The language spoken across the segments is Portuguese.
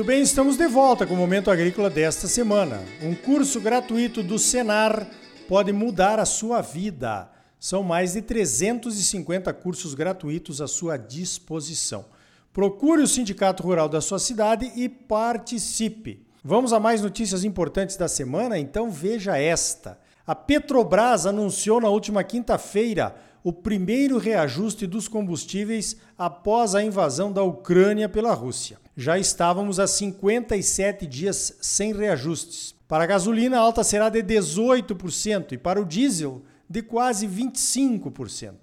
Muito bem, estamos de volta com o Momento Agrícola desta semana. Um curso gratuito do Senar pode mudar a sua vida. São mais de 350 cursos gratuitos à sua disposição. Procure o Sindicato Rural da sua cidade e participe. Vamos a mais notícias importantes da semana? Então veja esta. A Petrobras anunciou na última quinta-feira o primeiro reajuste dos combustíveis após a invasão da Ucrânia pela Rússia. Já estávamos há 57 dias sem reajustes. Para a gasolina, a alta será de 18% e para o diesel, de quase 25%.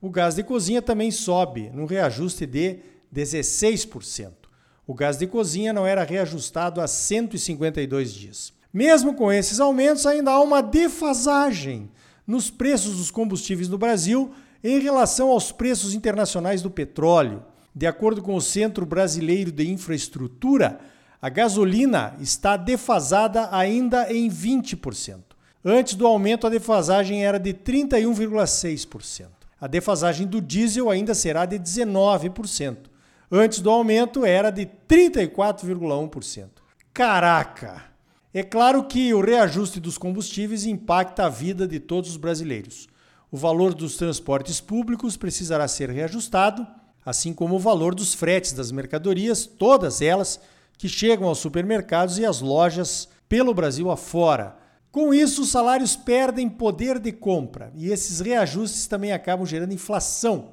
O gás de cozinha também sobe, num reajuste de 16%. O gás de cozinha não era reajustado há 152 dias. Mesmo com esses aumentos, ainda há uma defasagem nos preços dos combustíveis no Brasil em relação aos preços internacionais do petróleo. De acordo com o Centro Brasileiro de Infraestrutura, a gasolina está defasada ainda em 20%. Antes do aumento, a defasagem era de 31,6%. A defasagem do diesel ainda será de 19%. Antes do aumento, era de 34,1%. Caraca! É claro que o reajuste dos combustíveis impacta a vida de todos os brasileiros. O valor dos transportes públicos precisará ser reajustado, assim como o valor dos fretes das mercadorias, todas elas que chegam aos supermercados e às lojas pelo Brasil afora. Com isso, os salários perdem poder de compra e esses reajustes também acabam gerando inflação,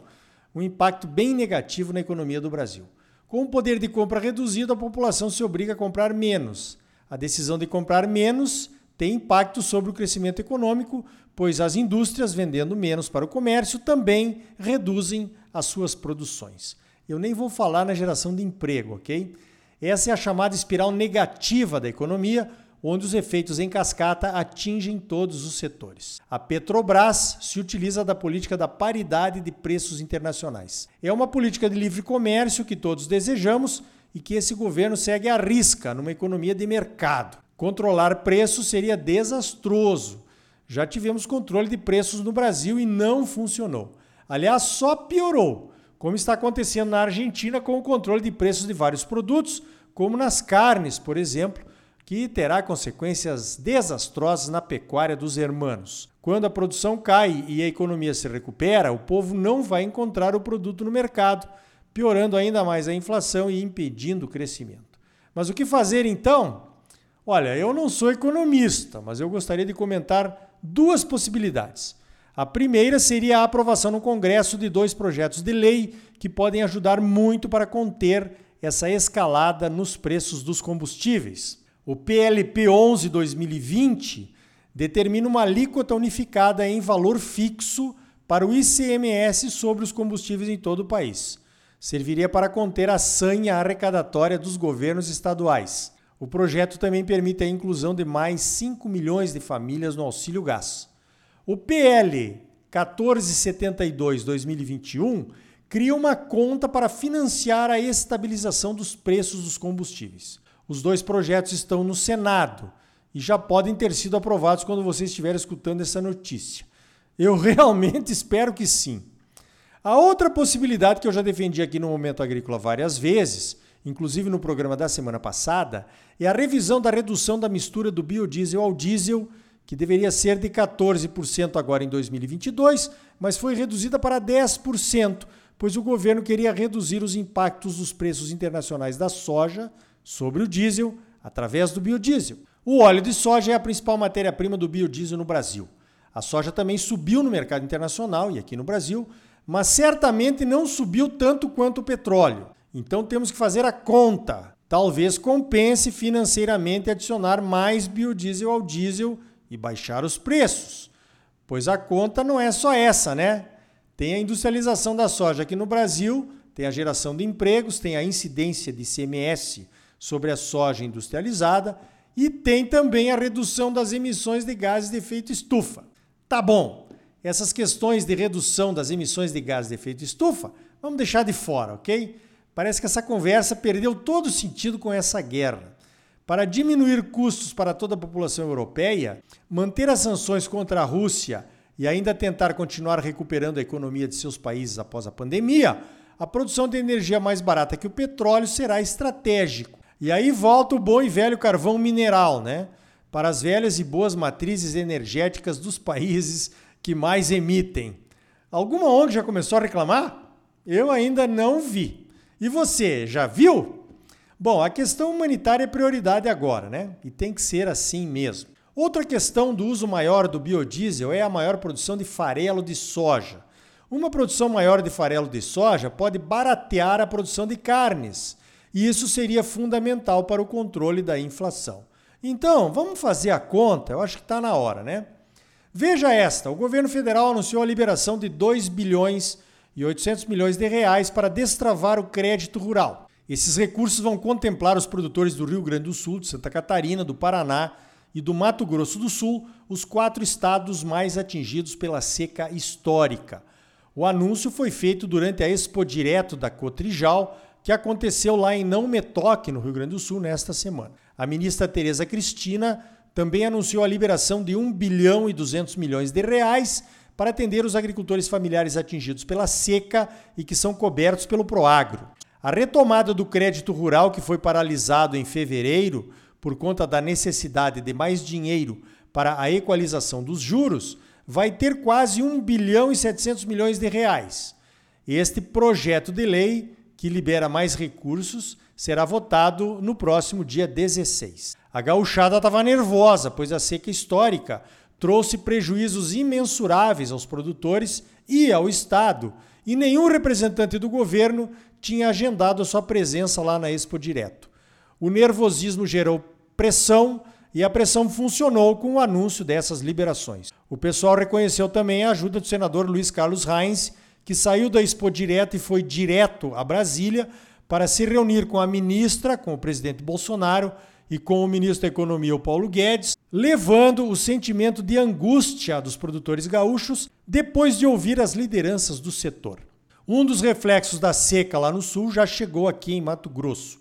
um impacto bem negativo na economia do Brasil. Com o poder de compra reduzido, a população se obriga a comprar menos a decisão de comprar menos tem impacto sobre o crescimento econômico, pois as indústrias vendendo menos para o comércio também reduzem as suas produções. Eu nem vou falar na geração de emprego, ok? Essa é a chamada espiral negativa da economia, onde os efeitos em cascata atingem todos os setores. A Petrobras se utiliza da política da paridade de preços internacionais. É uma política de livre comércio que todos desejamos e que esse governo segue à risca numa economia de mercado. Controlar preços seria desastroso. Já tivemos controle de preços no Brasil e não funcionou. Aliás, só piorou, como está acontecendo na Argentina com o controle de preços de vários produtos, como nas carnes, por exemplo, que terá consequências desastrosas na pecuária dos hermanos. Quando a produção cai e a economia se recupera, o povo não vai encontrar o produto no mercado piorando ainda mais a inflação e impedindo o crescimento. Mas o que fazer então? Olha, eu não sou economista, mas eu gostaria de comentar duas possibilidades. A primeira seria a aprovação no Congresso de dois projetos de lei que podem ajudar muito para conter essa escalada nos preços dos combustíveis. O PLP 11 2020 determina uma alíquota unificada em valor fixo para o ICMS sobre os combustíveis em todo o país serviria para conter a sanha arrecadatória dos governos estaduais. O projeto também permite a inclusão de mais 5 milhões de famílias no auxílio gás. O PL 1472-2021 cria uma conta para financiar a estabilização dos preços dos combustíveis. Os dois projetos estão no Senado e já podem ter sido aprovados quando você estiver escutando essa notícia. Eu realmente espero que sim. A outra possibilidade que eu já defendi aqui no Momento Agrícola várias vezes, inclusive no programa da semana passada, é a revisão da redução da mistura do biodiesel ao diesel, que deveria ser de 14% agora em 2022, mas foi reduzida para 10%, pois o governo queria reduzir os impactos dos preços internacionais da soja sobre o diesel através do biodiesel. O óleo de soja é a principal matéria-prima do biodiesel no Brasil. A soja também subiu no mercado internacional e aqui no Brasil, mas certamente não subiu tanto quanto o petróleo. Então temos que fazer a conta. Talvez compense financeiramente adicionar mais biodiesel ao diesel e baixar os preços. Pois a conta não é só essa, né? Tem a industrialização da soja aqui no Brasil, tem a geração de empregos, tem a incidência de CMS sobre a soja industrializada e tem também a redução das emissões de gases de efeito estufa. Tá bom, essas questões de redução das emissões de gases de efeito estufa, vamos deixar de fora, ok? Parece que essa conversa perdeu todo sentido com essa guerra. Para diminuir custos para toda a população europeia, manter as sanções contra a Rússia e ainda tentar continuar recuperando a economia de seus países após a pandemia, a produção de energia mais barata que o petróleo será estratégico. E aí volta o bom e velho carvão mineral, né? Para as velhas e boas matrizes energéticas dos países que mais emitem. Alguma ONG já começou a reclamar? Eu ainda não vi. E você, já viu? Bom, a questão humanitária é prioridade agora, né? E tem que ser assim mesmo. Outra questão do uso maior do biodiesel é a maior produção de farelo de soja. Uma produção maior de farelo de soja pode baratear a produção de carnes, e isso seria fundamental para o controle da inflação. Então, vamos fazer a conta? Eu acho que está na hora, né? Veja esta: o governo federal anunciou a liberação de 2 bilhões e 800 milhões de reais para destravar o crédito rural. Esses recursos vão contemplar os produtores do Rio Grande do Sul, de Santa Catarina, do Paraná e do Mato Grosso do Sul, os quatro estados mais atingidos pela seca histórica. O anúncio foi feito durante a Expo Direto da Cotrijal, que aconteceu lá em Não Metoque, no Rio Grande do Sul, nesta semana. A ministra Tereza Cristina também anunciou a liberação de 1 bilhão e 200 milhões de reais para atender os agricultores familiares atingidos pela seca e que são cobertos pelo Proagro. A retomada do crédito rural, que foi paralisado em fevereiro, por conta da necessidade de mais dinheiro para a equalização dos juros, vai ter quase 1 bilhão e 700 milhões de reais. Este projeto de lei, que libera mais recursos, será votado no próximo dia 16. A gauchada estava nervosa, pois a seca histórica trouxe prejuízos imensuráveis aos produtores e ao Estado, e nenhum representante do governo tinha agendado a sua presença lá na Expo Direto. O nervosismo gerou pressão e a pressão funcionou com o anúncio dessas liberações. O pessoal reconheceu também a ajuda do senador Luiz Carlos Reins, que saiu da Expo Direto e foi direto a Brasília para se reunir com a ministra, com o presidente Bolsonaro e com o ministro da Economia, o Paulo Guedes, levando o sentimento de angústia dos produtores gaúchos depois de ouvir as lideranças do setor. Um dos reflexos da seca lá no sul já chegou aqui em Mato Grosso.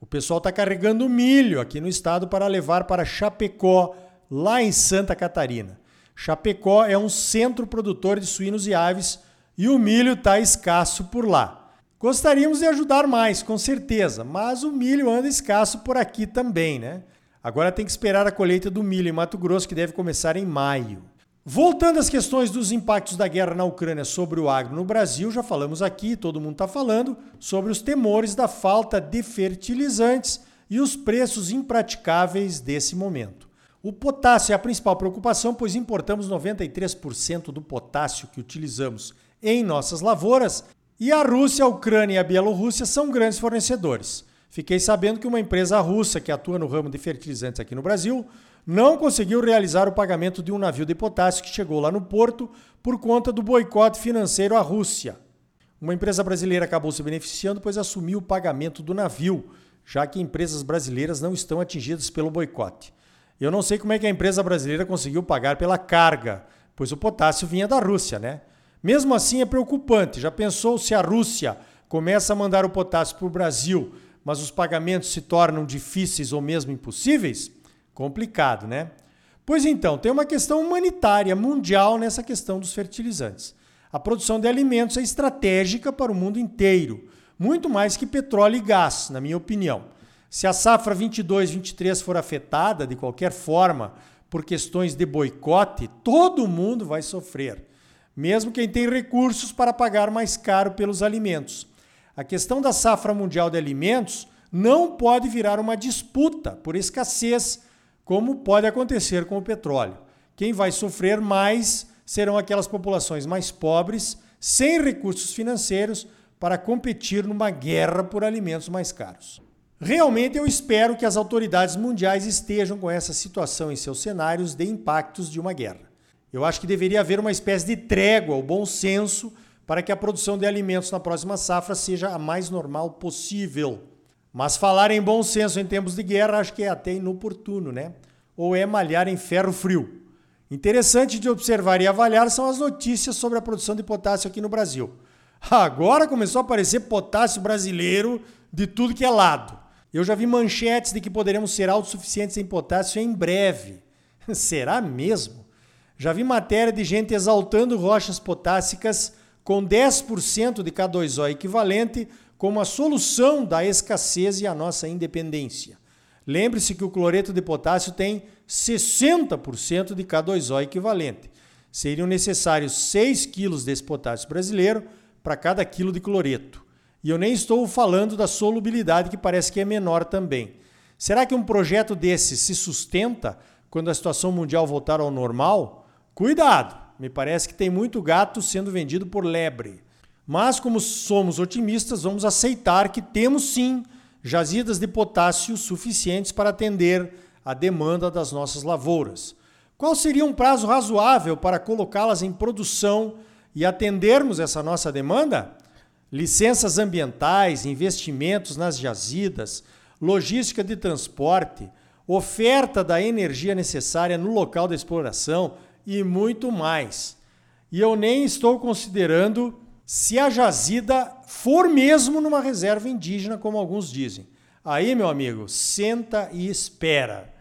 O pessoal está carregando milho aqui no estado para levar para Chapecó, lá em Santa Catarina. Chapecó é um centro produtor de suínos e aves e o milho está escasso por lá. Gostaríamos de ajudar mais, com certeza, mas o milho anda escasso por aqui também, né? Agora tem que esperar a colheita do milho em Mato Grosso, que deve começar em maio. Voltando às questões dos impactos da guerra na Ucrânia sobre o agro no Brasil, já falamos aqui, todo mundo está falando, sobre os temores da falta de fertilizantes e os preços impraticáveis desse momento. O potássio é a principal preocupação, pois importamos 93% do potássio que utilizamos em nossas lavouras e a Rússia, a Ucrânia e a Bielorrússia são grandes fornecedores. Fiquei sabendo que uma empresa russa que atua no ramo de fertilizantes aqui no Brasil não conseguiu realizar o pagamento de um navio de potássio que chegou lá no porto por conta do boicote financeiro à Rússia. Uma empresa brasileira acabou se beneficiando, pois assumiu o pagamento do navio, já que empresas brasileiras não estão atingidas pelo boicote. Eu não sei como é que a empresa brasileira conseguiu pagar pela carga, pois o potássio vinha da Rússia, né? Mesmo assim é preocupante. Já pensou se a Rússia começa a mandar o potássio para o Brasil, mas os pagamentos se tornam difíceis ou mesmo impossíveis? Complicado, né? Pois então, tem uma questão humanitária mundial nessa questão dos fertilizantes. A produção de alimentos é estratégica para o mundo inteiro, muito mais que petróleo e gás, na minha opinião. Se a safra 22-23 for afetada de qualquer forma por questões de boicote, todo mundo vai sofrer, mesmo quem tem recursos para pagar mais caro pelos alimentos. A questão da safra mundial de alimentos não pode virar uma disputa por escassez como pode acontecer com o petróleo. Quem vai sofrer mais serão aquelas populações mais pobres, sem recursos financeiros, para competir numa guerra por alimentos mais caros. Realmente eu espero que as autoridades mundiais estejam com essa situação em seus cenários de impactos de uma guerra. Eu acho que deveria haver uma espécie de trégua, o bom senso, para que a produção de alimentos na próxima safra seja a mais normal possível. Mas falar em bom senso em tempos de guerra acho que é até inoportuno, né? Ou é malhar em ferro frio. Interessante de observar e avaliar são as notícias sobre a produção de potássio aqui no Brasil. Agora começou a aparecer potássio brasileiro de tudo que é lado. Eu já vi manchetes de que poderemos ser autossuficientes em potássio em breve. Será mesmo? Já vi matéria de gente exaltando rochas potássicas com 10% de K2O equivalente como a solução da escassez e a nossa independência. Lembre-se que o cloreto de potássio tem 60% de K2O equivalente. Seriam necessários 6 quilos desse potássio brasileiro para cada quilo de cloreto. E eu nem estou falando da solubilidade, que parece que é menor também. Será que um projeto desse se sustenta quando a situação mundial voltar ao normal? Cuidado! Me parece que tem muito gato sendo vendido por lebre. Mas, como somos otimistas, vamos aceitar que temos sim jazidas de potássio suficientes para atender a demanda das nossas lavouras. Qual seria um prazo razoável para colocá-las em produção e atendermos essa nossa demanda? Licenças ambientais, investimentos nas jazidas, logística de transporte, oferta da energia necessária no local da exploração e muito mais. E eu nem estou considerando se a jazida for mesmo numa reserva indígena, como alguns dizem. Aí, meu amigo, senta e espera,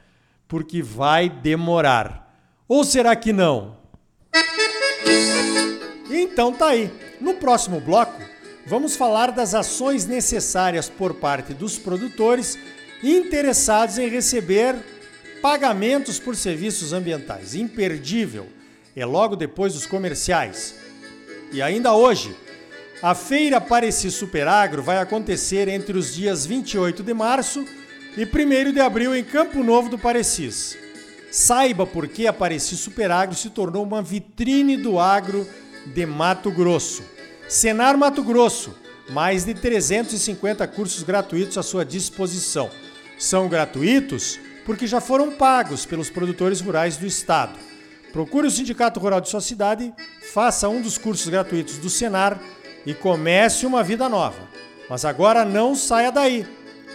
porque vai demorar. Ou será que não? Então tá aí. No próximo bloco, vamos falar das ações necessárias por parte dos produtores interessados em receber pagamentos por serviços ambientais. Imperdível. É logo depois dos comerciais. E ainda hoje, a Feira Pareci Superagro vai acontecer entre os dias 28 de março e 1 de abril em Campo Novo do Parecis. Saiba por que a Pareci Superagro se tornou uma vitrine do agro de Mato Grosso. Senar Mato Grosso, mais de 350 cursos gratuitos à sua disposição. São gratuitos porque já foram pagos pelos produtores rurais do estado. Procure o Sindicato Rural de sua cidade, faça um dos cursos gratuitos do Senar e comece uma vida nova. Mas agora não saia daí.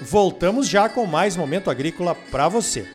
Voltamos já com mais momento agrícola para você.